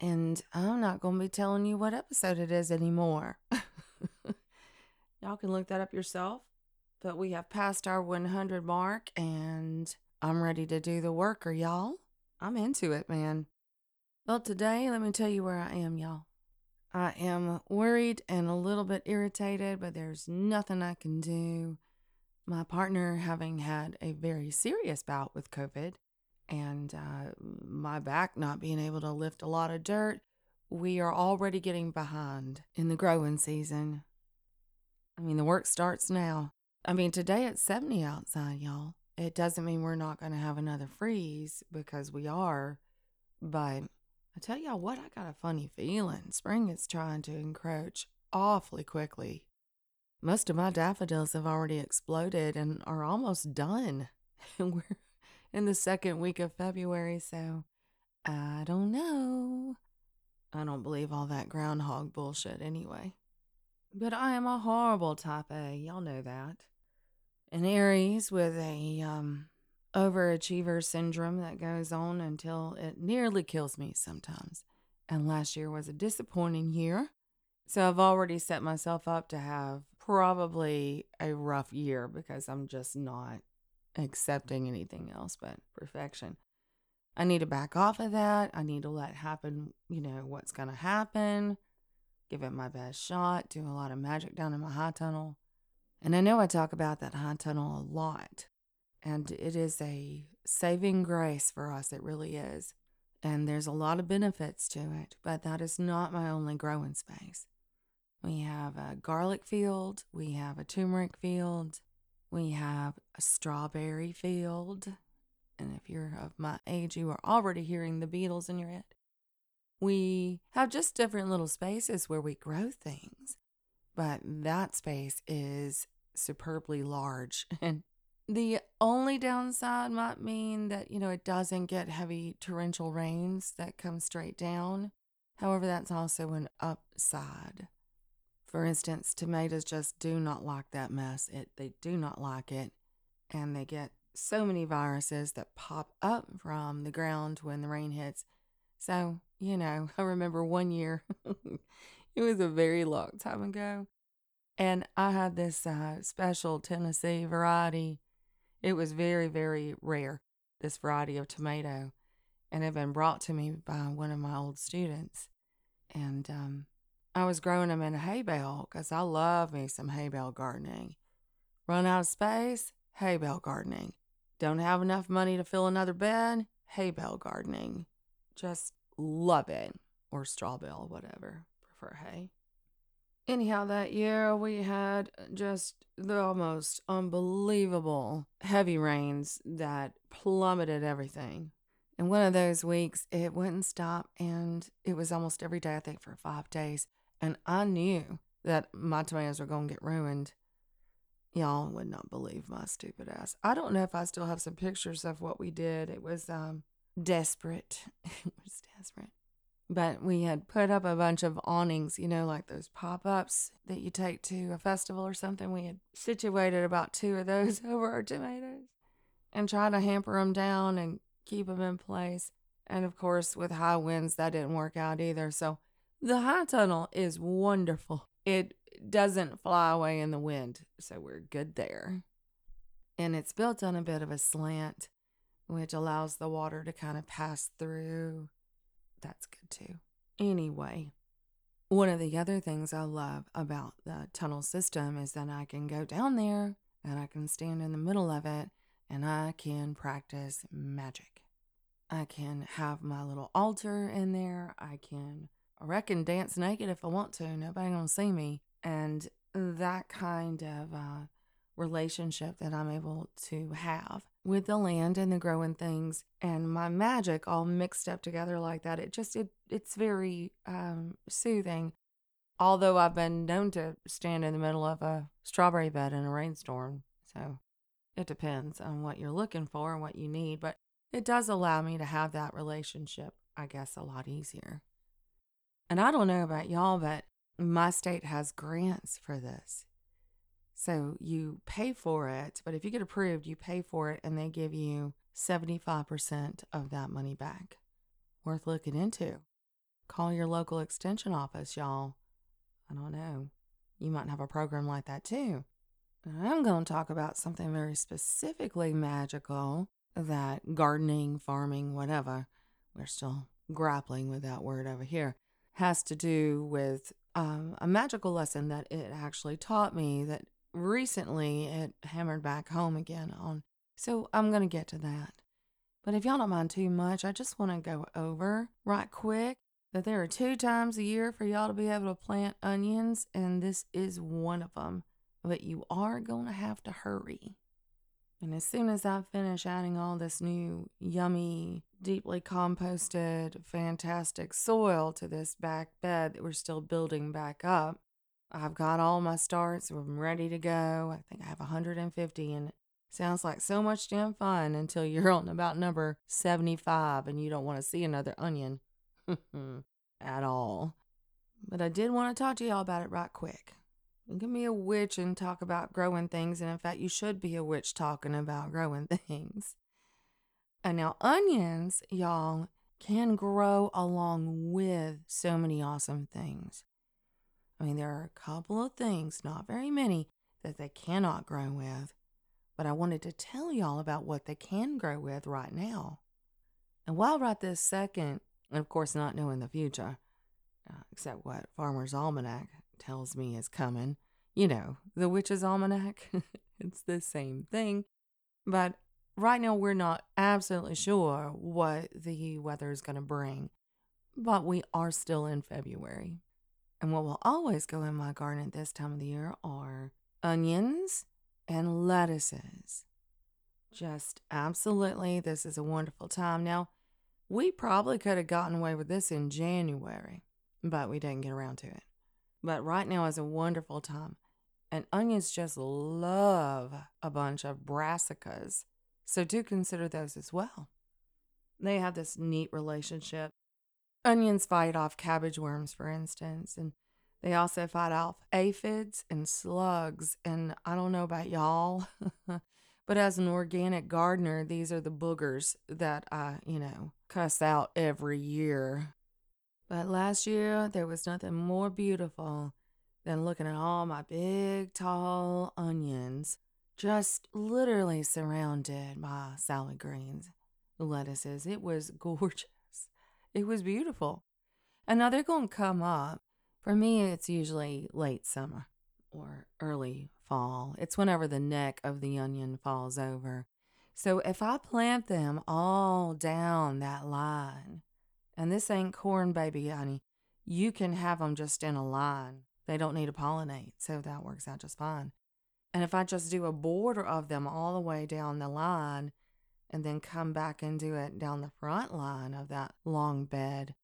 and I'm not going to be telling you what episode it is anymore. y'all can look that up yourself, but we have passed our 100 mark and I'm ready to do the worker, y'all. I'm into it, man. Well, today, let me tell you where I am, y'all. I am worried and a little bit irritated, but there's nothing I can do my partner having had a very serious bout with COVID and uh, my back not being able to lift a lot of dirt, we are already getting behind in the growing season. I mean, the work starts now. I mean, today it's 70 outside, y'all. It doesn't mean we're not going to have another freeze because we are, but I tell y'all what, I got a funny feeling. Spring is trying to encroach awfully quickly. Most of my daffodils have already exploded and are almost done. And we're in the second week of February, so I don't know. I don't believe all that groundhog bullshit anyway. But I am a horrible type A, y'all know that. An Aries with a um overachiever syndrome that goes on until it nearly kills me sometimes. And last year was a disappointing year. So I've already set myself up to have probably a rough year because I'm just not accepting anything else but perfection. I need to back off of that. I need to let happen, you know, what's going to happen, give it my best shot, do a lot of magic down in my high tunnel. And I know I talk about that high tunnel a lot, and it is a saving grace for us. It really is. And there's a lot of benefits to it, but that is not my only growing space. We have a garlic field, we have a turmeric field, we have a strawberry field. And if you're of my age, you are already hearing the Beatles in your head. We have just different little spaces where we grow things, but that space is superbly large. And the only downside might mean that, you know, it doesn't get heavy torrential rains that come straight down. However, that's also an upside. For instance, tomatoes just do not like that mess. It they do not like it. And they get so many viruses that pop up from the ground when the rain hits. So, you know, I remember one year, it was a very long time ago, and I had this uh, special Tennessee variety. It was very, very rare, this variety of tomato, and it had been brought to me by one of my old students. And um, I was growing them in a hay bale because I love me some hay bale gardening. Run out of space? Hay bale gardening. Don't have enough money to fill another bed? Hay bale gardening. Just love it. Or straw bale, whatever. Prefer hay. Anyhow, that year we had just the most unbelievable heavy rains that plummeted everything. And one of those weeks, it wouldn't stop, and it was almost every day, I think, for five days. And I knew that my tomatoes were going to get ruined. Y'all would not believe my stupid ass. I don't know if I still have some pictures of what we did. It was um, desperate. it was desperate. But we had put up a bunch of awnings, you know, like those pop ups that you take to a festival or something. We had situated about two of those over our tomatoes and tried to hamper them down and keep them in place. And of course, with high winds, that didn't work out either. So the high tunnel is wonderful. It doesn't fly away in the wind, so we're good there. And it's built on a bit of a slant, which allows the water to kind of pass through. That's good too. Anyway, one of the other things I love about the tunnel system is that I can go down there and I can stand in the middle of it and I can practice magic. I can have my little altar in there. I can I reckon dance naked if I want to. Nobody gonna see me. And that kind of uh, relationship that I'm able to have with the land and the growing things and my magic all mixed up together like that. It just it it's very um, soothing. Although I've been known to stand in the middle of a strawberry bed in a rainstorm. So it depends on what you're looking for and what you need. But it does allow me to have that relationship, I guess, a lot easier. And I don't know about y'all, but my state has grants for this. So you pay for it, but if you get approved, you pay for it and they give you 75% of that money back. Worth looking into. Call your local extension office, y'all. I don't know. You might have a program like that too. I'm going to talk about something very specifically magical that gardening, farming, whatever, we're still grappling with that word over here, has to do with um, a magical lesson that it actually taught me that recently it hammered back home again on. So I'm going to get to that. But if y'all don't mind too much, I just want to go over right quick that there are two times a year for y'all to be able to plant onions, and this is one of them. But you are going to have to hurry. And as soon as I finish adding all this new, yummy, deeply composted, fantastic soil to this back bed that we're still building back up, I've got all my starts. I'm ready to go. I think I have 150 and it sounds like so much damn fun until you're on about number 75 and you don't want to see another onion at all. But I did want to talk to y'all about it right quick. You can be a witch and talk about growing things, and in fact, you should be a witch talking about growing things. And now, onions, y'all, can grow along with so many awesome things. I mean, there are a couple of things, not very many, that they cannot grow with, but I wanted to tell y'all about what they can grow with right now. And while right this second, and of course, not knowing the future, uh, except what Farmer's Almanac tells me is coming, you know, the Witch's Almanac, it's the same thing. But right now, we're not absolutely sure what the weather is going to bring, but we are still in February. And what will always go in my garden at this time of the year are onions and lettuces. Just absolutely, this is a wonderful time. Now, we probably could have gotten away with this in January, but we didn't get around to it. But right now is a wonderful time. And onions just love a bunch of brassicas. So do consider those as well. They have this neat relationship Onions fight off cabbage worms, for instance, and they also fight off aphids and slugs. And I don't know about y'all, but as an organic gardener, these are the boogers that I, you know, cuss out every year. But last year, there was nothing more beautiful than looking at all my big, tall onions, just literally surrounded by salad greens, lettuces. It was gorgeous. It was beautiful. And now they're going to come up. For me, it's usually late summer or early fall. It's whenever the neck of the onion falls over. So if I plant them all down that line, and this ain't corn, baby, honey, you can have them just in a line. They don't need to pollinate, so that works out just fine. And if I just do a border of them all the way down the line, and then come back and do it down the front line of that long bed,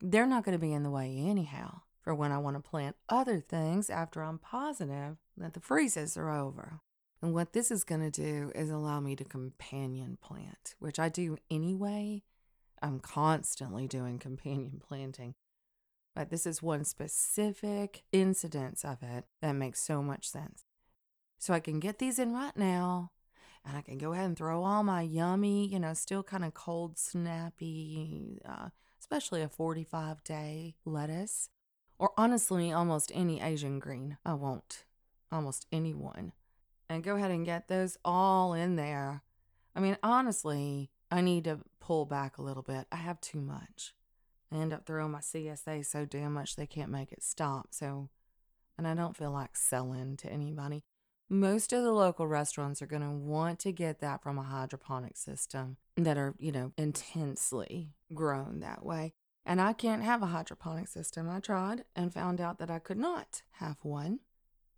they're not going to be in the way anyhow for when I want to plant other things after I'm positive that the freezes are over. And what this is going to do is allow me to companion plant, which I do anyway. I'm constantly doing companion planting. But this is one specific incidence of it that makes so much sense. So I can get these in right now and I can go ahead and throw all my yummy, you know, still kind of cold, snappy, uh, especially a 45 day lettuce, or honestly, almost any Asian green. I won't, almost anyone. And go ahead and get those all in there. I mean, honestly, I need to pull back a little bit. I have too much. I end up throwing my CSA so damn much they can't make it stop. So, and I don't feel like selling to anybody. Most of the local restaurants are going to want to get that from a hydroponic system that are, you know, intensely grown that way. And I can't have a hydroponic system. I tried and found out that I could not have one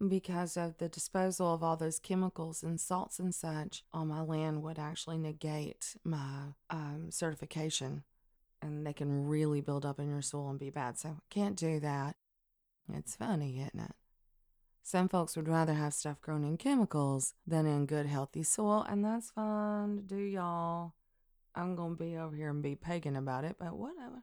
because of the disposal of all those chemicals and salts and such on my land would actually negate my um, certification and they can really build up in your soil and be bad. So can't do that. It's funny, isn't it? Some folks would rather have stuff grown in chemicals than in good, healthy soil, and that's fine to do, y'all. I'm going to be over here and be pagan about it, but whatever.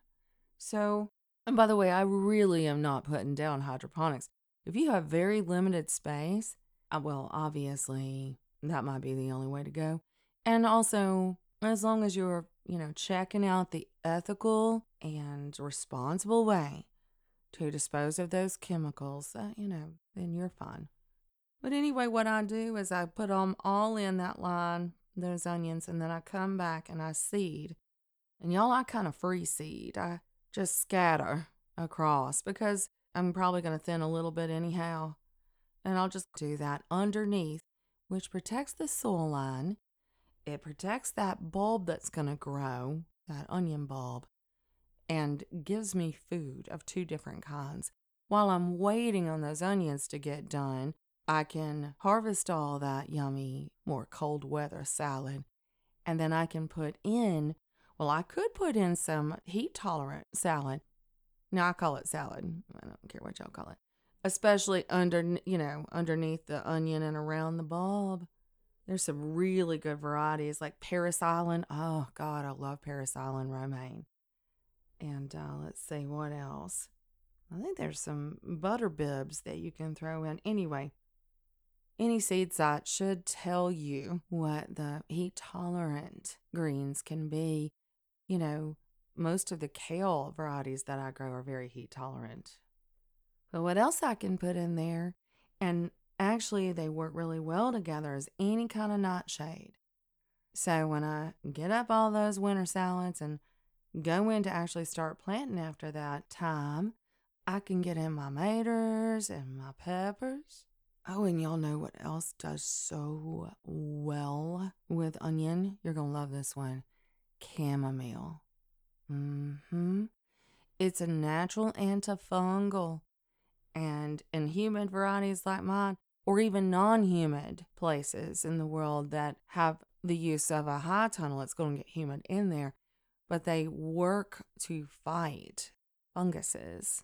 So, and by the way, I really am not putting down hydroponics. If you have very limited space, uh, well, obviously, that might be the only way to go. And also, as long as you're, you know, checking out the ethical and responsible way to dispose of those chemicals, uh, you know, then you're fine. But anyway, what I do is I put them all in that line, those onions, and then I come back and I seed. And y'all, I kind of free seed. I just scatter across because I'm probably going to thin a little bit anyhow. And I'll just do that underneath, which protects the soil line. It protects that bulb that's going to grow, that onion bulb, and gives me food of two different kinds. While I'm waiting on those onions to get done, I can harvest all that yummy, more cold weather salad, and then I can put in, well, I could put in some heat tolerant salad. Now I call it salad. I don't care what y'all call it. Especially under, you know, underneath the onion and around the bulb. There's some really good varieties like Parris Island. Oh God, I love Parris Island romaine. And uh, let's see what else. I think there's some butter bibs that you can throw in. Anyway, any seed site should tell you what the heat tolerant greens can be. You know, most of the kale varieties that I grow are very heat tolerant. But what else I can put in there, and actually they work really well together, is any kind of nightshade. So when I get up all those winter salads and go in to actually start planting after that time, I can get in my maters and my peppers. Oh, and y'all know what else does so well with onion? You're going to love this one chamomile. Mm-hmm. It's a natural antifungal. And in humid varieties like mine, or even non humid places in the world that have the use of a high tunnel, it's going to get humid in there, but they work to fight funguses.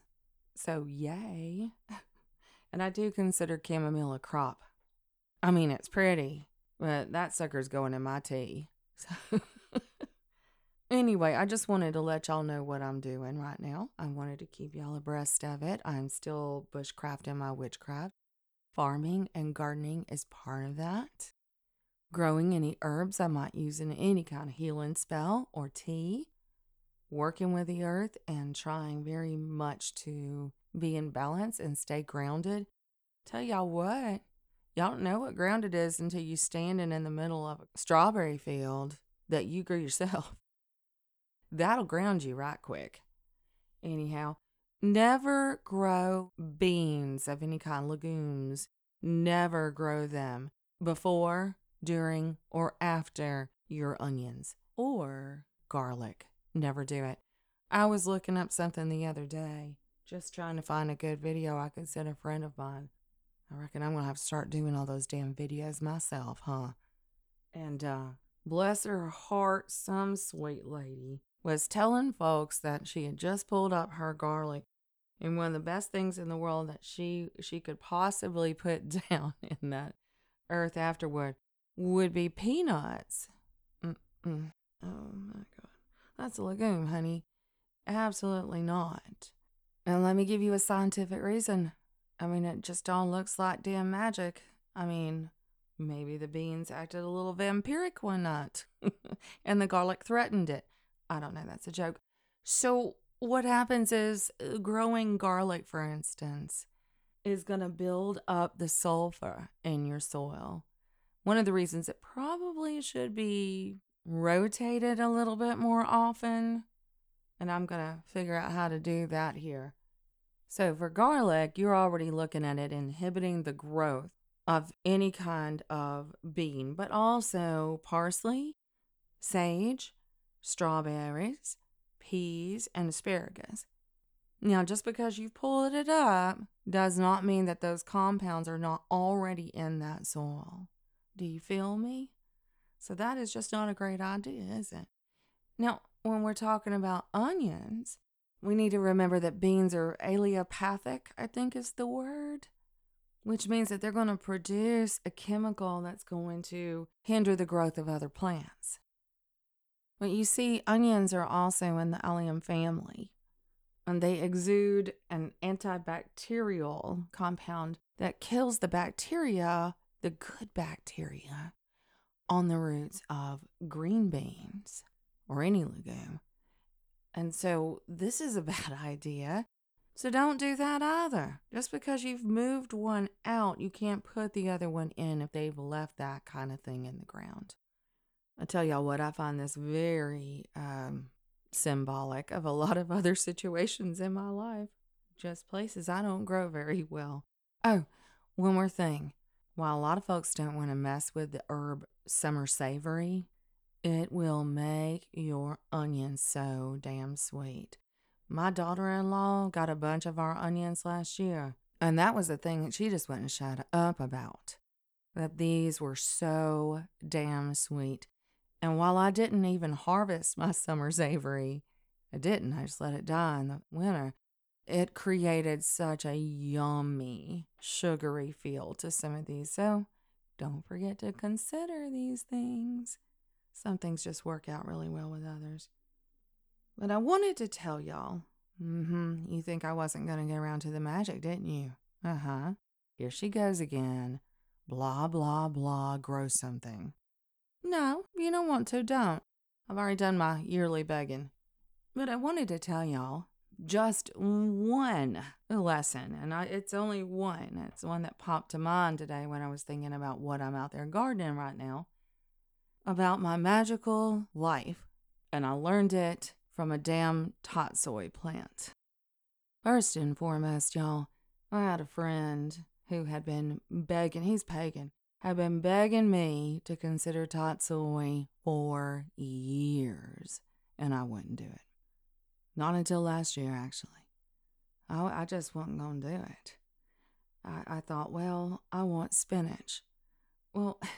So, yay. and I do consider chamomile a crop. I mean, it's pretty, but that sucker's going in my tea. So Anyway, I just wanted to let y'all know what I'm doing right now. I wanted to keep y'all abreast of it. I'm still bushcrafting my witchcraft. Farming and gardening is part of that. Growing any herbs I might use in any kind of healing spell or tea. Working with the earth and trying very much to be in balance and stay grounded. Tell y'all what, y'all don't know what grounded is until you standing in the middle of a strawberry field that you grew yourself. That'll ground you right quick. Anyhow, never grow beans of any kind, legumes. Never grow them before, during, or after your onions or garlic. Never do it. I was looking up something the other day, just trying to find a good video I could send a friend of mine. I reckon I'm going to have to start doing all those damn videos myself, huh? And, uh, bless her heart, some sweet lady was telling folks that she had just pulled up her garlic and one of the best things in the world that she she could possibly put down in that earth afterward would be peanuts. Mm-mm. Oh my god. That's a legume, honey. Absolutely not. And let me give you a scientific reason. I mean, it just all looks like damn magic. I mean, maybe the beans acted a little vampiric one night and the garlic threatened it. I don't know, that's a joke. So, what happens is uh, growing garlic, for instance, is going to build up the sulfur in your soil. One of the reasons it probably should be rotated a little bit more often. And I'm going to figure out how to do that here. So, for garlic, you're already looking at it inhibiting the growth of any kind of bean, but also parsley, sage, strawberries, peas, and asparagus. Now, just because you've pulled it up does not mean that those compounds are not already in that soil. Do you feel me? So, that is just not a great idea, is it? Now, when we're talking about onions, we need to remember that beans are allelopathic, I think is the word, which means that they're going to produce a chemical that's going to hinder the growth of other plants. But you see, onions are also in the allium family, and they exude an antibacterial compound that kills the bacteria, the good bacteria, on the roots of green beans or any legume. And so this is a bad idea. So don't do that either. Just because you've moved one out, you can't put the other one in if they've left that kind of thing in the ground. I tell y'all what, I find this very um, symbolic of a lot of other situations in my life, just places I don't grow very well. Oh, one more thing. While a lot of folks don't want to mess with the herb summer savory, it will make your onions so damn sweet. My daughter in law got a bunch of our onions last year, and that was the thing that she just wouldn't shut up about. That these were so damn sweet. And while I didn't even harvest my summer savory, I didn't, I just let it die in the winter. It created such a yummy, sugary feel to some of these. So don't forget to consider these things. Some things just work out really well with others. But I wanted to tell y'all. Mm-hmm. You think I wasn't going to get around to the magic, didn't you? Uh huh. Here she goes again. Blah, blah, blah, grow something. No, you don't want to, don't. I've already done my yearly begging. But I wanted to tell y'all just one lesson, and I, it's only one. It's one that popped to mind today when I was thinking about what I'm out there gardening right now about my magical life, and I learned it from a damn tatsoi plant. First and foremost, y'all, I had a friend who had been begging, he's pagan, had been begging me to consider tatsoi for years, and I wouldn't do it. Not until last year, actually. I, I just wasn't going to do it. I, I thought, well, I want spinach. Well,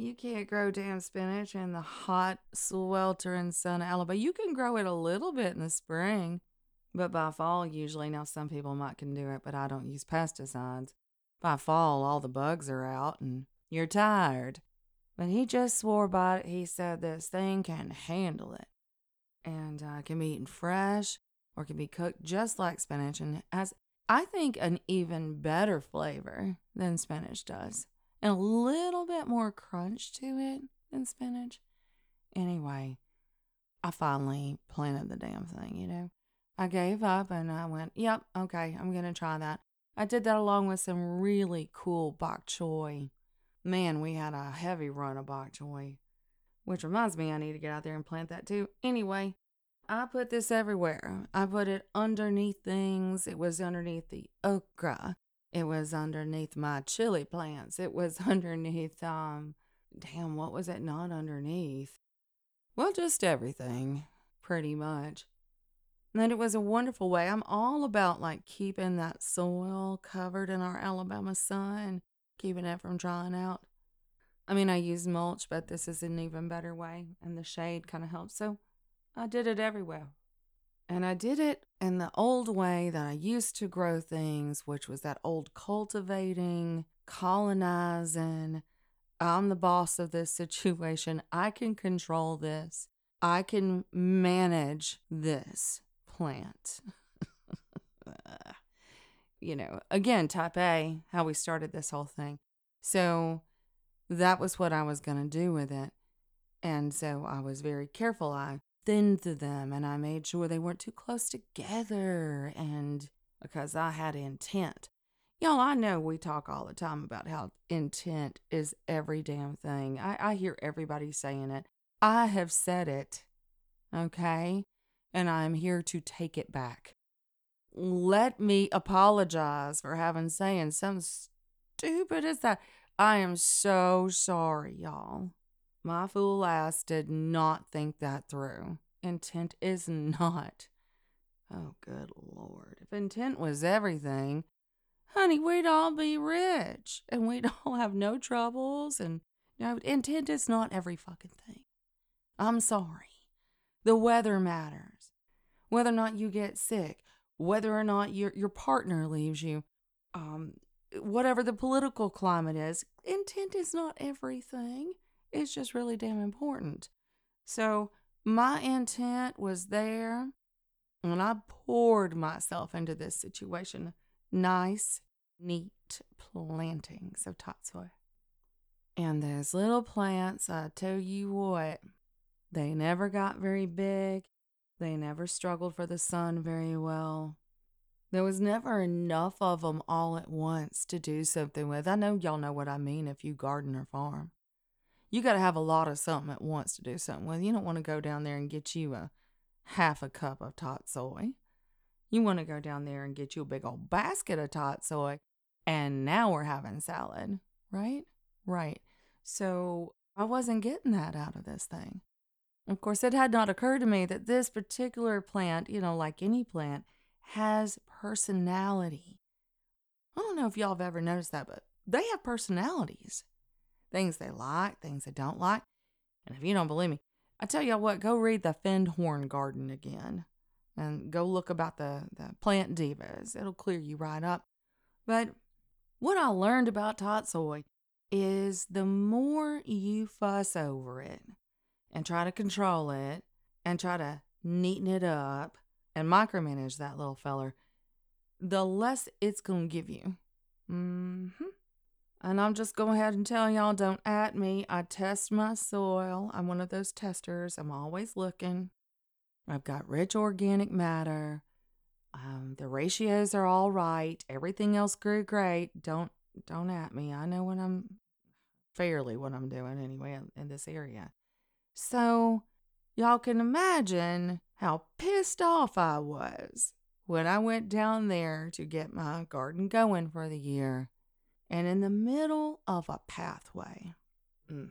You can't grow damn spinach in the hot, sweltering sun of Alabama. You can grow it a little bit in the spring, but by fall, usually, now some people might can do it, but I don't use pesticides. By fall, all the bugs are out and you're tired. But he just swore by it. He said this thing can handle it and uh, can be eaten fresh or can be cooked just like spinach and has, I think, an even better flavor than spinach does and a little bit more crunch to it than spinach. Anyway, I finally planted the damn thing, you know. I gave up and I went, yep, okay, I'm going to try that. I did that along with some really cool bok choy. Man, we had a heavy run of bok choy, which reminds me I need to get out there and plant that too. Anyway, I put this everywhere. I put it underneath things. It was underneath the okra. It was underneath my chili plants. It was underneath, um, damn, what was it not underneath? Well, just everything, pretty much. And it was a wonderful way. I'm all about like keeping that soil covered in our Alabama sun, keeping it from drying out. I mean, I use mulch, but this is an even better way, and the shade kind of helps. So I did it everywhere. And I did it in the old way that I used to grow things, which was that old cultivating, colonizing. I'm the boss of this situation. I can control this. I can manage this plant. you know, again, type A, how we started this whole thing. So that was what I was going to do with it. And so I was very careful. I thinned them and I made sure they weren't too close together and because I had intent. Y'all, I know we talk all the time about how intent is every damn thing. I, I hear everybody saying it. I have said it, okay? And I'm here to take it back. Let me apologize for having saying something stupid as that. I am so sorry, y'all. My fool ass did not think that through. Intent is not. Oh, good Lord. If intent was everything, honey, we'd all be rich and we'd all have no troubles. And you know, intent is not every fucking thing. I'm sorry. The weather matters. Whether or not you get sick, whether or not your, your partner leaves you, um, whatever the political climate is, intent is not everything. It's just really damn important. So my intent was there, and I poured myself into this situation. Nice, neat plantings of tatsoi. And those little plants, I tell you what, they never got very big. They never struggled for the sun very well. There was never enough of them all at once to do something with. I know y'all know what I mean if you garden or farm. You got to have a lot of something at once to do something with. You don't want to go down there and get you a half a cup of tatsoi. You want to go down there and get you a big old basket of tatsoi, and now we're having salad, right? Right. So I wasn't getting that out of this thing. Of course, it had not occurred to me that this particular plant, you know, like any plant, has personality. I don't know if y'all have ever noticed that, but they have personalities. Things they like, things they don't like. And if you don't believe me, I tell y'all what, go read the Findhorn Garden again and go look about the, the plant divas. It'll clear you right up. But what I learned about tatsoi is the more you fuss over it and try to control it and try to neaten it up and micromanage that little feller, the less it's going to give you. Mm-hmm. And I'm just going ahead and tell y'all don't at me. I test my soil. I'm one of those testers. I'm always looking. I've got rich organic matter. Um, the ratios are all right. Everything else grew great. Don't don't at me. I know what I'm fairly what I'm doing anyway in, in this area. So y'all can imagine how pissed off I was when I went down there to get my garden going for the year. And in the middle of a pathway, mm,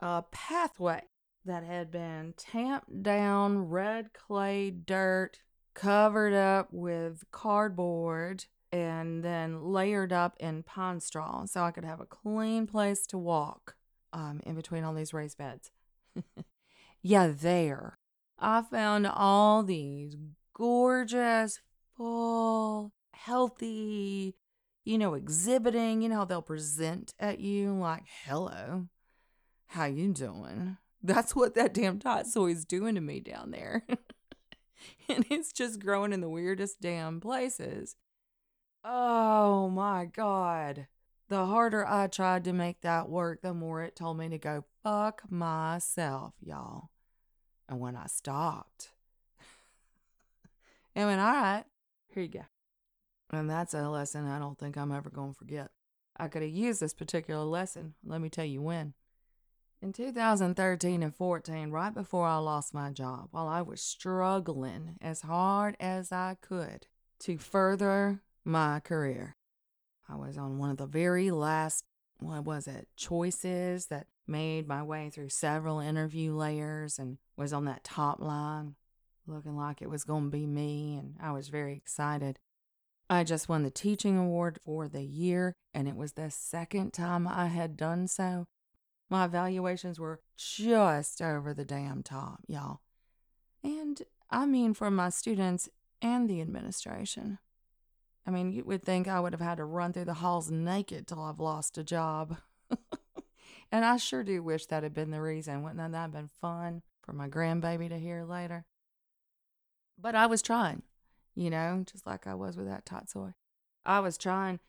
a pathway that had been tamped down red clay dirt, covered up with cardboard, and then layered up in pine straw so I could have a clean place to walk um, in between all these raised beds. Yeah, there. I found all these gorgeous, full, healthy, you know, exhibiting, you know how they'll present at you like, hello, how you doing? That's what that damn tatsoi is doing to me down there. and it's just growing in the weirdest damn places. Oh my God. The harder I tried to make that work, the more it told me to go fuck myself, y'all. And when I stopped, I went, all right, here you go. And that's a lesson I don't think I'm ever going to forget. I could have used this particular lesson. Let me tell you when. In 2013 and 14, right before I lost my job, while I was struggling as hard as I could to further my career, I was on one of the very last, what was it, choices that made my way through several interview layers and was on that top line, looking like it was going to be me, and I was very excited. I just won the teaching award for the year, and it was the second time I had done so. My evaluations were just over the damn top, y'all. And I mean for my students and the administration. I mean, you would think I would have had to run through the halls naked till I've lost a job. and I sure do wish that had been the reason. Wouldn't that have been fun for my grandbaby to hear later? But I was trying, you know, just like I was with that tatsoi. I was trying.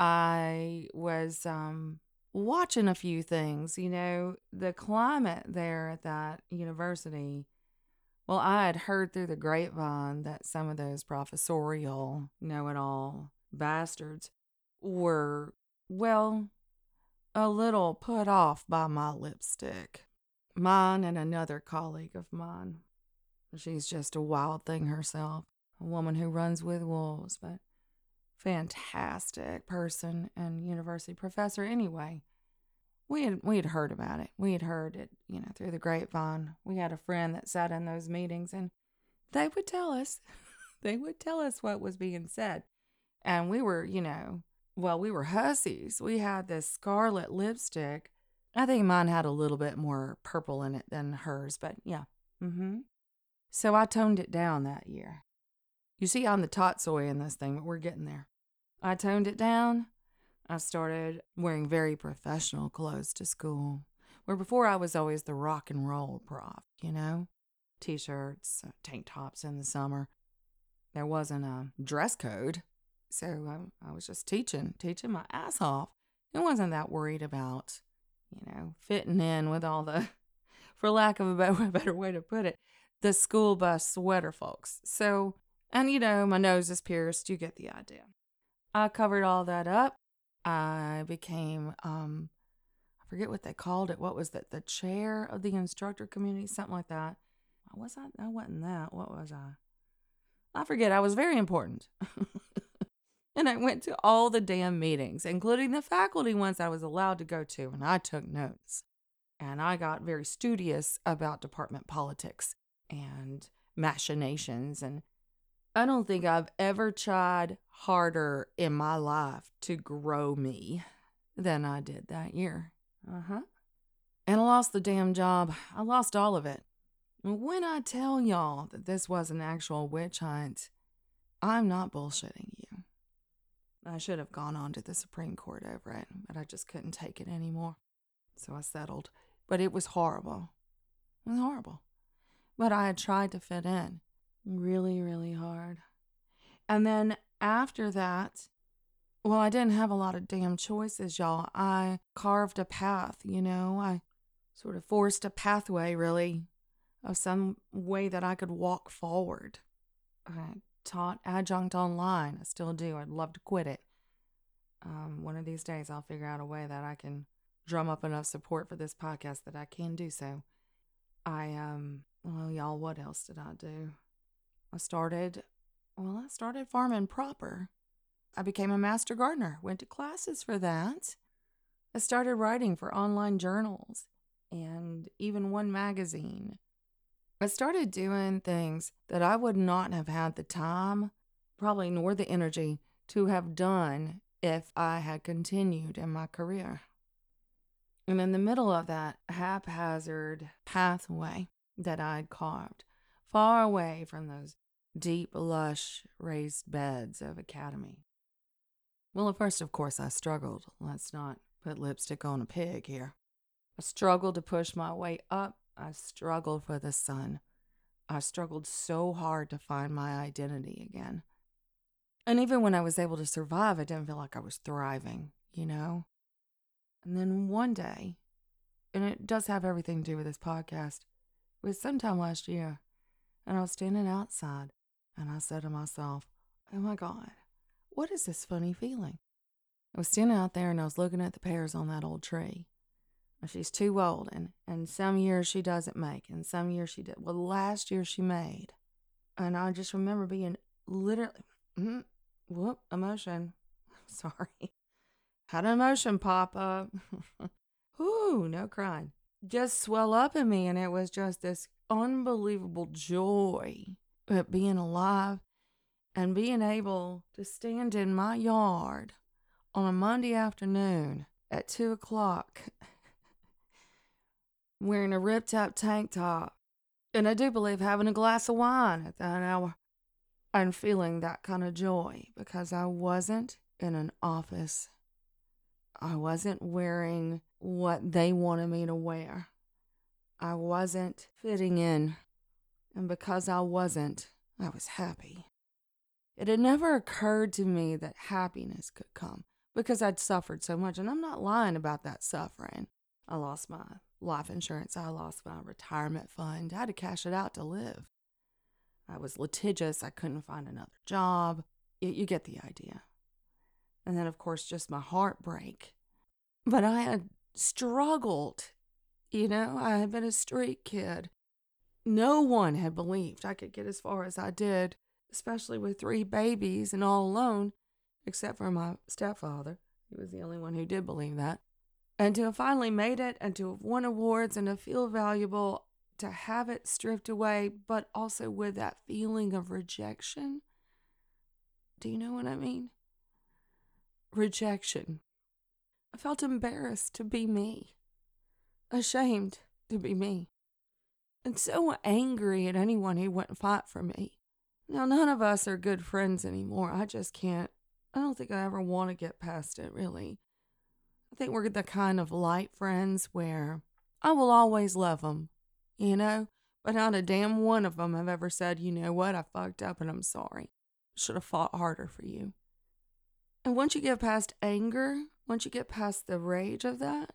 I was um, watching a few things, you know, the climate there at that university well, I had heard through the grapevine that some of those professorial, know it all bastards were, well, a little put off by my lipstick. Mine and another colleague of mine. She's just a wild thing herself, a woman who runs with wolves, but fantastic person and university professor anyway we had we had heard about it. We had heard it, you know, through the grapevine. We had a friend that sat in those meetings and they would tell us they would tell us what was being said. And we were, you know, well, we were hussies. We had this scarlet lipstick I think mine had a little bit more purple in it than hers, but yeah. Mm-hmm. So I toned it down that year. You see, I'm the tatsoi in this thing, but we're getting there. I toned it down. I started wearing very professional clothes to school, where before I was always the rock and roll prof, you know? T shirts, uh, tank tops in the summer. There wasn't a dress code, so I, I was just teaching, teaching my ass off. I wasn't that worried about, you know, fitting in with all the, for lack of a better way to put it, the school bus sweater folks. So, and you know, my nose is pierced. You get the idea. I covered all that up. I became, um, I forget what they called it. What was that? The chair of the instructor community, something like that. Was I? I wasn't that. What was I? I forget. I was very important. and I went to all the damn meetings, including the faculty ones I was allowed to go to, and I took notes. And I got very studious about department politics and machinations. And I don't think I've ever tried harder in my life to grow me than I did that year. Uh huh. And I lost the damn job. I lost all of it. When I tell y'all that this was an actual witch hunt, I'm not bullshitting you. I should have gone on to the Supreme Court over it, but I just couldn't take it anymore. So I settled. But it was horrible. It was horrible. But I had tried to fit in really, really hard. And then after that, well, I didn't have a lot of damn choices, y'all. I carved a path, you know, I sort of forced a pathway, really, of some way that I could walk forward. I taught adjunct online. I still do. I'd love to quit it. Um, one of these days, I'll figure out a way that I can drum up enough support for this podcast that I can do so. I, um, well, y'all, what else did I do? I started, well, I started farming proper. I became a master gardener, went to classes for that. I started writing for online journals and even one magazine. I started doing things that I would not have had the time, probably nor the energy, to have done if I had continued in my career. And in the middle of that haphazard pathway that I'd carved, far away from those deep, lush, raised beds of academy. Well, at first, of course, I struggled. Let's not put lipstick on a pig here. I struggled to push my way up I struggled for the sun. I struggled so hard to find my identity again. And even when I was able to survive, I didn't feel like I was thriving, you know? And then one day, and it does have everything to do with this podcast, it was sometime last year, and I was standing outside, and I said to myself, Oh my God, what is this funny feeling? I was standing out there and I was looking at the pears on that old tree. She's too old, and, and some years she doesn't make, and some years she did. Well, last year she made. And I just remember being literally, mm, whoop, emotion. Sorry. Had an emotion pop up. Ooh, no crying. Just swell up in me, and it was just this unbelievable joy at being alive and being able to stand in my yard on a Monday afternoon at two o'clock wearing a ripped up tank top. And I do believe having a glass of wine at that hour and feeling that kind of joy because I wasn't in an office. I wasn't wearing what they wanted me to wear. I wasn't fitting in. And because I wasn't, I was happy. It had never occurred to me that happiness could come because I'd suffered so much. And I'm not lying about that suffering. I lost my life insurance. I lost my retirement fund. I had to cash it out to live. I was litigious. I couldn't find another job. You, you get the idea. And then, of course, just my heartbreak. But I had struggled. You know, I had been a street kid. No one had believed I could get as far as I did, especially with three babies and all alone, except for my stepfather. He was the only one who did believe that and to have finally made it and to have won awards and to feel valuable, to have it stripped away, but also with that feeling of rejection. Do you know what I mean? Rejection. I felt embarrassed to be me. ashamed to be me and so angry at anyone who wouldn't fight for me. Now, none of us are good friends anymore. I just can't, I don't think I ever want to get past it, really. I think we're the kind of light friends where I will always love them, you know? But not a damn one of them have ever said, you know what, I fucked up and I'm sorry. Should have fought harder for you. And once you get past anger, once you get past the rage of that,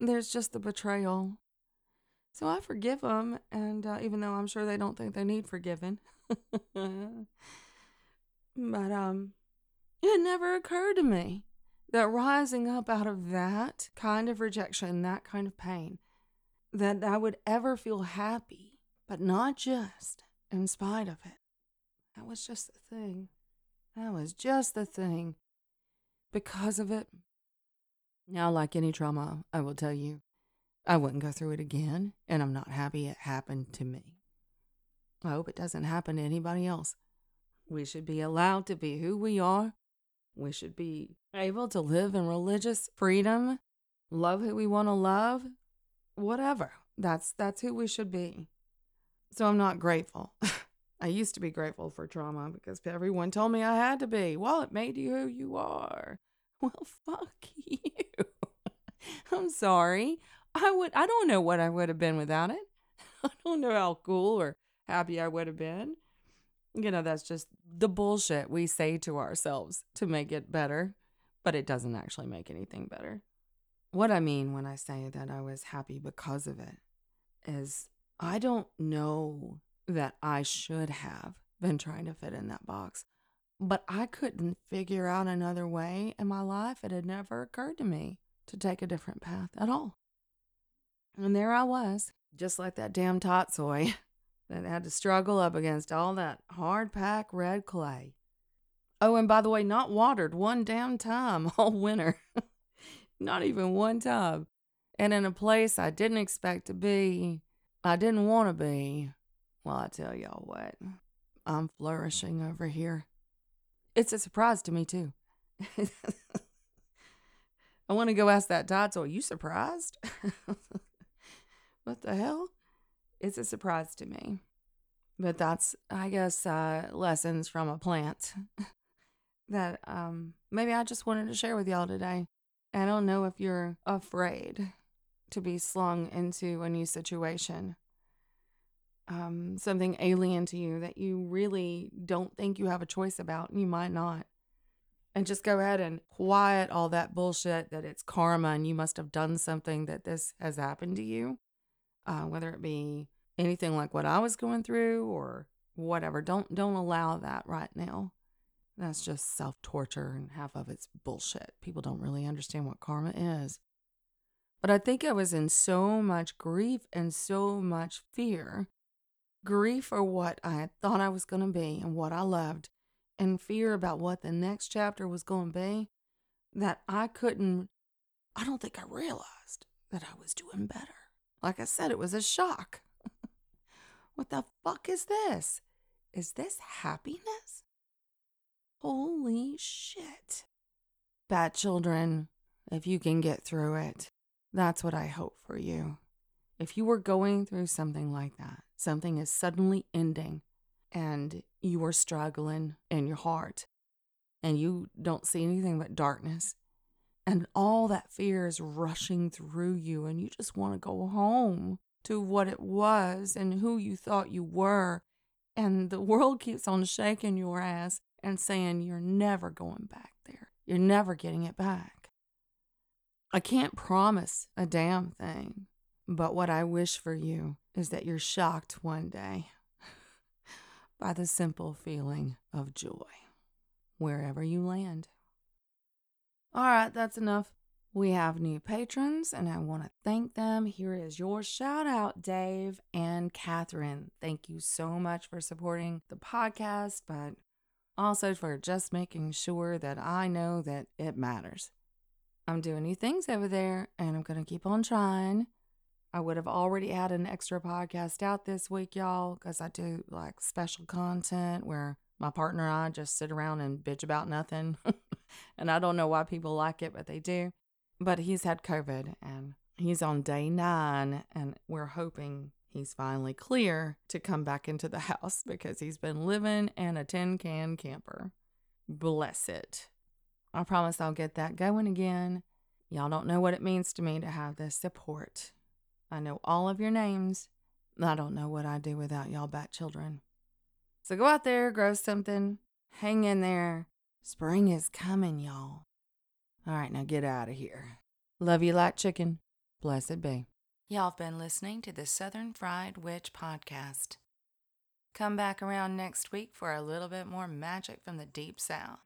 there's just the betrayal. So I forgive them, and uh, even though I'm sure they don't think they need forgiving, but um, it never occurred to me that rising up out of that kind of rejection, that kind of pain, that I would ever feel happy, but not just in spite of it. That was just the thing. That was just the thing. Because of it. Now, like any trauma, I will tell you, I wouldn't go through it again, and I'm not happy it happened to me. I hope it doesn't happen to anybody else. We should be allowed to be who we are. We should be able to live in religious freedom, love who we want to love, whatever. That's that's who we should be. So I'm not grateful. I used to be grateful for trauma because everyone told me I had to be. Well, it made you who you are. Well, fuck you. I'm sorry. I would I don't know what I would have been without it. I don't know how cool or happy I would have been. You know, that's just the bullshit we say to ourselves to make it better, but it doesn't actually make anything better. What I mean when I say that I was happy because of it is I don't know that I should have been trying to fit in that box, but I couldn't figure out another way in my life. It had never occurred to me to take a different path at all. And there I was, just like that damn tatsoi that had to struggle up against all that hard packed red clay. Oh, and by the way, not watered one damn time all winter. not even one time. And in a place I didn't expect to be, I didn't want to be. Well, I tell y'all what, I'm flourishing over here. It's a surprise to me, too. I want to go ask that tatsoi, are you surprised? What the hell? It's a surprise to me. But that's, I guess, uh, lessons from a plant that um, maybe I just wanted to share with y'all today. I don't know if you're afraid to be slung into a new situation, um, something alien to you that you really don't think you have a choice about. and You might not. And just go ahead and quiet all that bullshit that it's karma and you must have done something that this has happened to you uh, whether it be anything like what I was going through or whatever. Don't don't allow that right now. That's just self torture, and half of it's bullshit. People don't really understand what karma is. But I think I was in so much grief and so much fear grief for what I thought I was going to be and what I loved, and fear about what the next chapter was going to be that I couldn't, I don't think I realized that I was doing better. Like I said, it was a shock. what the fuck is this? Is this happiness? Holy shit. Bat children, if you can get through it, that's what I hope for you. If you were going through something like that, something is suddenly ending, and you are struggling in your heart, and you don't see anything but darkness, and all that fear is rushing through you, and you just want to go home to what it was and who you thought you were. And the world keeps on shaking your ass and saying you're never going back there. You're never getting it back. I can't promise a damn thing, but what I wish for you is that you're shocked one day by the simple feeling of joy wherever you land. All right, that's enough. We have new patrons, and I want to thank them. Here is your shout out, Dave and Catherine. Thank you so much for supporting the podcast, but also for just making sure that I know that it matters. I'm doing new things over there, and I'm going to keep on trying. I would have already had an extra podcast out this week, y'all, because I do like special content where my partner and I just sit around and bitch about nothing. and I don't know why people like it, but they do. But he's had COVID and He's on day nine, and we're hoping he's finally clear to come back into the house because he's been living in a tin can camper. Bless it. I promise I'll get that going again. Y'all don't know what it means to me to have this support. I know all of your names. I don't know what I'd do without y'all bat children. So go out there, grow something, hang in there. Spring is coming, y'all. All right, now get out of here. Love you like chicken. Blessed be. Y'all have been listening to the Southern Fried Witch podcast. Come back around next week for a little bit more magic from the deep south.